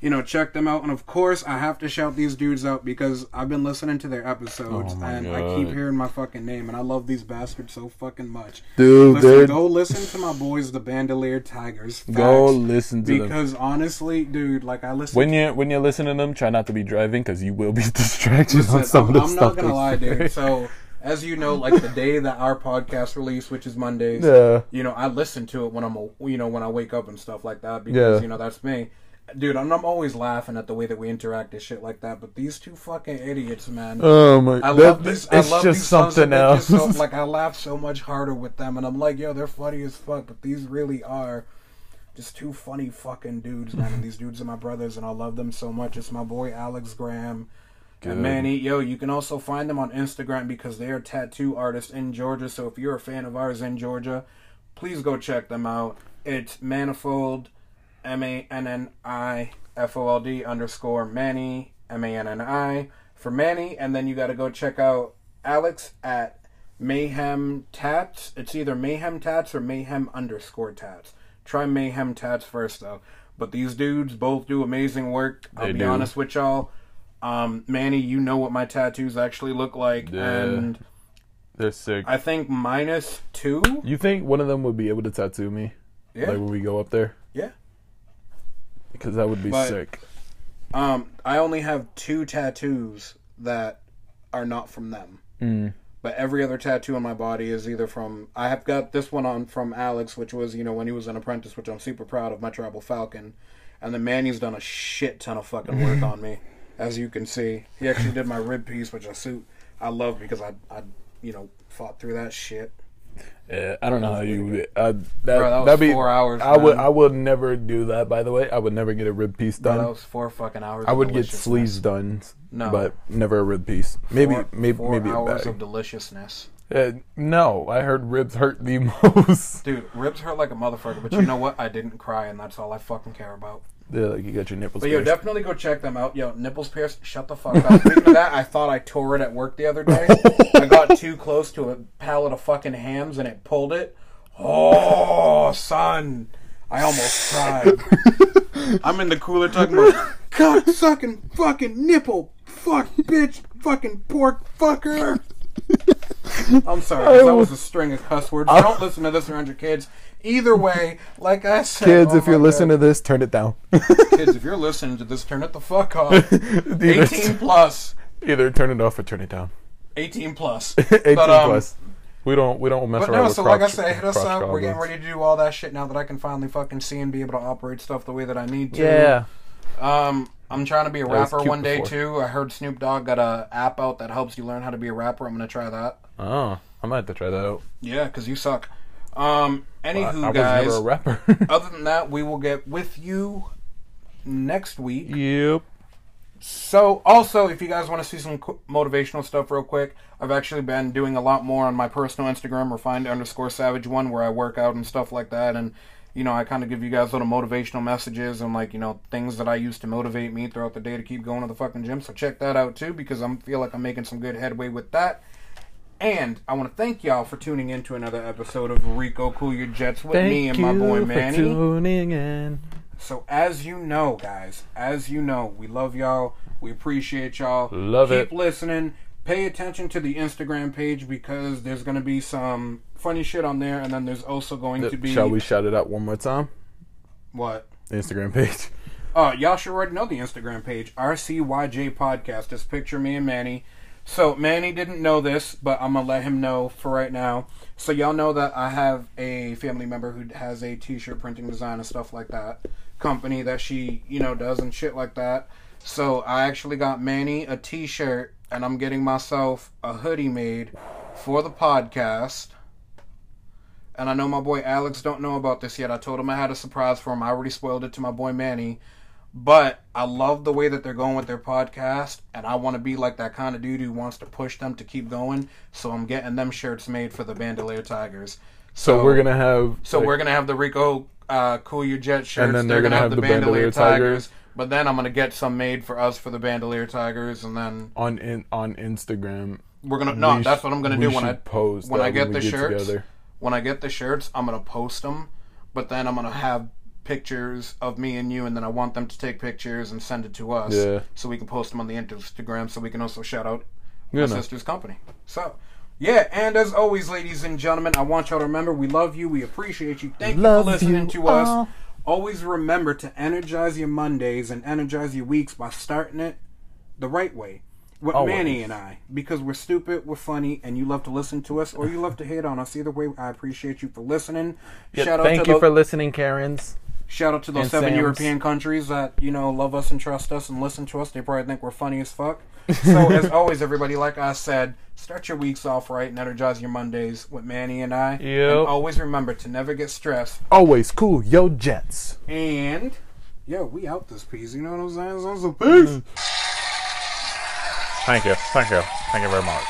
you know, check them out. And of course, I have to shout these dudes out because I've been listening to their episodes, Oh and I keep hearing my fucking name, and I love these bastards so fucking much. Dude, Listen, go listen to my boys, the Bandolier Tigers. Go listen to them. because honestly, dude, like I listen. When you when you're listening to them, try not to be driving because you will be distracted Listen, on some I'm, of the I'm stuff. not gonna lie, dude. So, as you know, like the day that our podcast release, which is Mondays, Yeah. you know, I listen to it when I'm, you know, when I wake up and stuff like that because Yeah. you know that's me, dude. I'm, I'm always laughing at the way that we interact and shit like that. But these two fucking idiots, man. Oh my! I that- love these. I It's love just these something else. So, like I laugh so much harder with them, and I'm like, yo, they're funny as fuck. But these really are just two funny fucking dudes, man. And these dudes are my brothers, and I love them so much. It's my boy Alex Graham. Good. And Manny, yo, you can also find them on Instagram because they are tattoo artists in Georgia. So if you're a fan of ours in Georgia, please go check them out. It's Mannifold, M A N N I F O L D underscore Manny, M A N N I for Manny. And then you got to go check out Alex at Mayhem Tats. It's either Mayhem Tats or Mayhem underscore Tats. Try Mayhem Tats first though. But these dudes both do amazing work. I'll They be do. honest with y'all. Um, Manny, you know what my tattoos actually look like, Yeah. and They're sick. I think minus two. you think one of them would be able to tattoo me? Yeah, Like when we go up there? Because that would be But- sick. Um, I only have two tattoos that are not from them. Mm. But every other tattoo on my body is either from. I have got this one on from Alex, which was you know when he was an apprentice, which I'm super proud of. My Tribal Falcon, and then Manny's done a shit ton of fucking work on me, as you can see. He actually did my rib piece, which I suit. I love because I I you know fought through that shit. Yeah, I don't know how you. Uh, that Bro, that that'd be four hours, I would. I would never do that. By the way, I would never get a rib piece Bro, done. that was four fucking hours. I would get sleeves done, No. but never a rib piece. Maybe, Four- maybe, four maybe a hours bag. of deliciousness. Uh, no, I heard ribs hurt the most. Dude, ribs hurt like a motherfucker, but you know what? I didn't cry, and that's all I fucking care about. Yeah, like you got your nipples. But yo, pierced. definitely go check them out. Yo, nipples pierced. Shut the fuck up. Speaking of that, I thought I tore it at work the other day. I got too close to a pallet of fucking hams and it pulled it. Oh, son, I almost cried. I'm in the cooler talking about cock sucking fucking nipple, fuck bitch, fucking pork fucker. I'm sorry, 'cause that was a string of cuss words. Don't listen to this around your kids. Either way, like I said, Kids, oh if you're my listening to this, turn it down. kids, if you're listening to this, turn it the fuck off. 18 plus. Either turn it off or turn it down. 18 plus. 18 But, um, plus. We don't. We don't mess But around no, with so crotch, like I say, hit us crotch up. We're getting goblins. ready to do all that shit now that I can finally fucking see and be able to operate stuff the way that I need to. Yeah. Um, I'm trying to be a was rapper cute one day before. too. I heard Snoop Dogg got a app out that helps you learn how to be a rapper. I'm gonna try that. Oh, I might have to try that out. Yeah, because you suck. Um, I, anywho, I was guys. never a rapper. other than that, we will get with you next week. yep. So, also, if you guys want to see some motivational stuff real quick, I've actually been doing a lot more on my personal Instagram, refined underscore savage one, where I work out and stuff like that. And, you know, I kind of give you guys little motivational messages and, like, you know, things that I use to motivate me throughout the day to keep going to the fucking gym. So, check that out too, because I feel like I'm making some good headway with that. And I want to thank y'all for tuning in to another episode of Rico Cool Your Jets with me and my boy Manny. tuning in. So as you know, guys, as you know, we love y'all. We appreciate y'all. Love Keep it. listening. Pay attention to the Instagram page because there's gonna be some funny shit on there, and then there's also going to be Shall we shout it out one more time? what? Instagram page. Oh, y'all should already know the Instagram page, RCYJ Podcast. Just picture me and Manny. So Manny didn't know this, but I'm gonna let him know for right now. So y'all know that I have a family member who has a T-shirt printing design and stuff like that company that she you know does and shit like that. So I actually got Manny a T-shirt, and I'm getting myself a hoodie made for the podcast. And I know my boy Alex don't know about this yet. I told him I had a surprise for him. I already spoiled it to my boy Manny. But I love the way that they're going with their podcast, and I want to be like that kind of dude who wants to push them to keep going. So I'm getting them shirts made for the Bandolier Tigers. So, we're gonna have. So like, we're gonna have the Rico uh, Cool Your Jet shirts. And then they're gonna have the Bandolier Tigers. But then I'm gonna get some made for us for the Bandolier Tigers, and then on in on Instagram. we're gonna no. we That's what I'm gonna do when I post when I get we the get shirts. together. When I get the shirts, I'm gonna post them. But then I'm gonna have pictures of me and you, and then I want them to take pictures and send it to us, Yeah. so we can post them on the Instagram, so we can also shout out my know. sister's company. So. Yeah, and as always, ladies and gentlemen, I want y'all to remember we love you, we appreciate you. Thank Love you for listening you to us. Always remember to energize your Mondays and energize your weeks by starting it the right way. With Always. Manny and I, because we're stupid, we're funny, and you love to listen to us, or you love to hate on us. Either way, I appreciate you for listening. shout out Thank to you the, for listening, Karens. Shout out to those and seven Sams. European countries that you know love us and trust us and listen to us. They probably think we're funny as fuck. So as always, everybody, like I said, start your weeks off right and energize your Mondays with Manny and I. Yep. And always remember to never get stressed. Always cool, yo Jets. And yo, we out this piece. You know what I'm saying? So, so mm-hmm. peace. Thank you, thank you, thank you very much.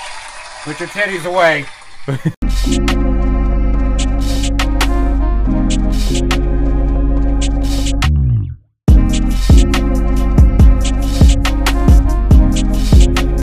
Put your teddies away.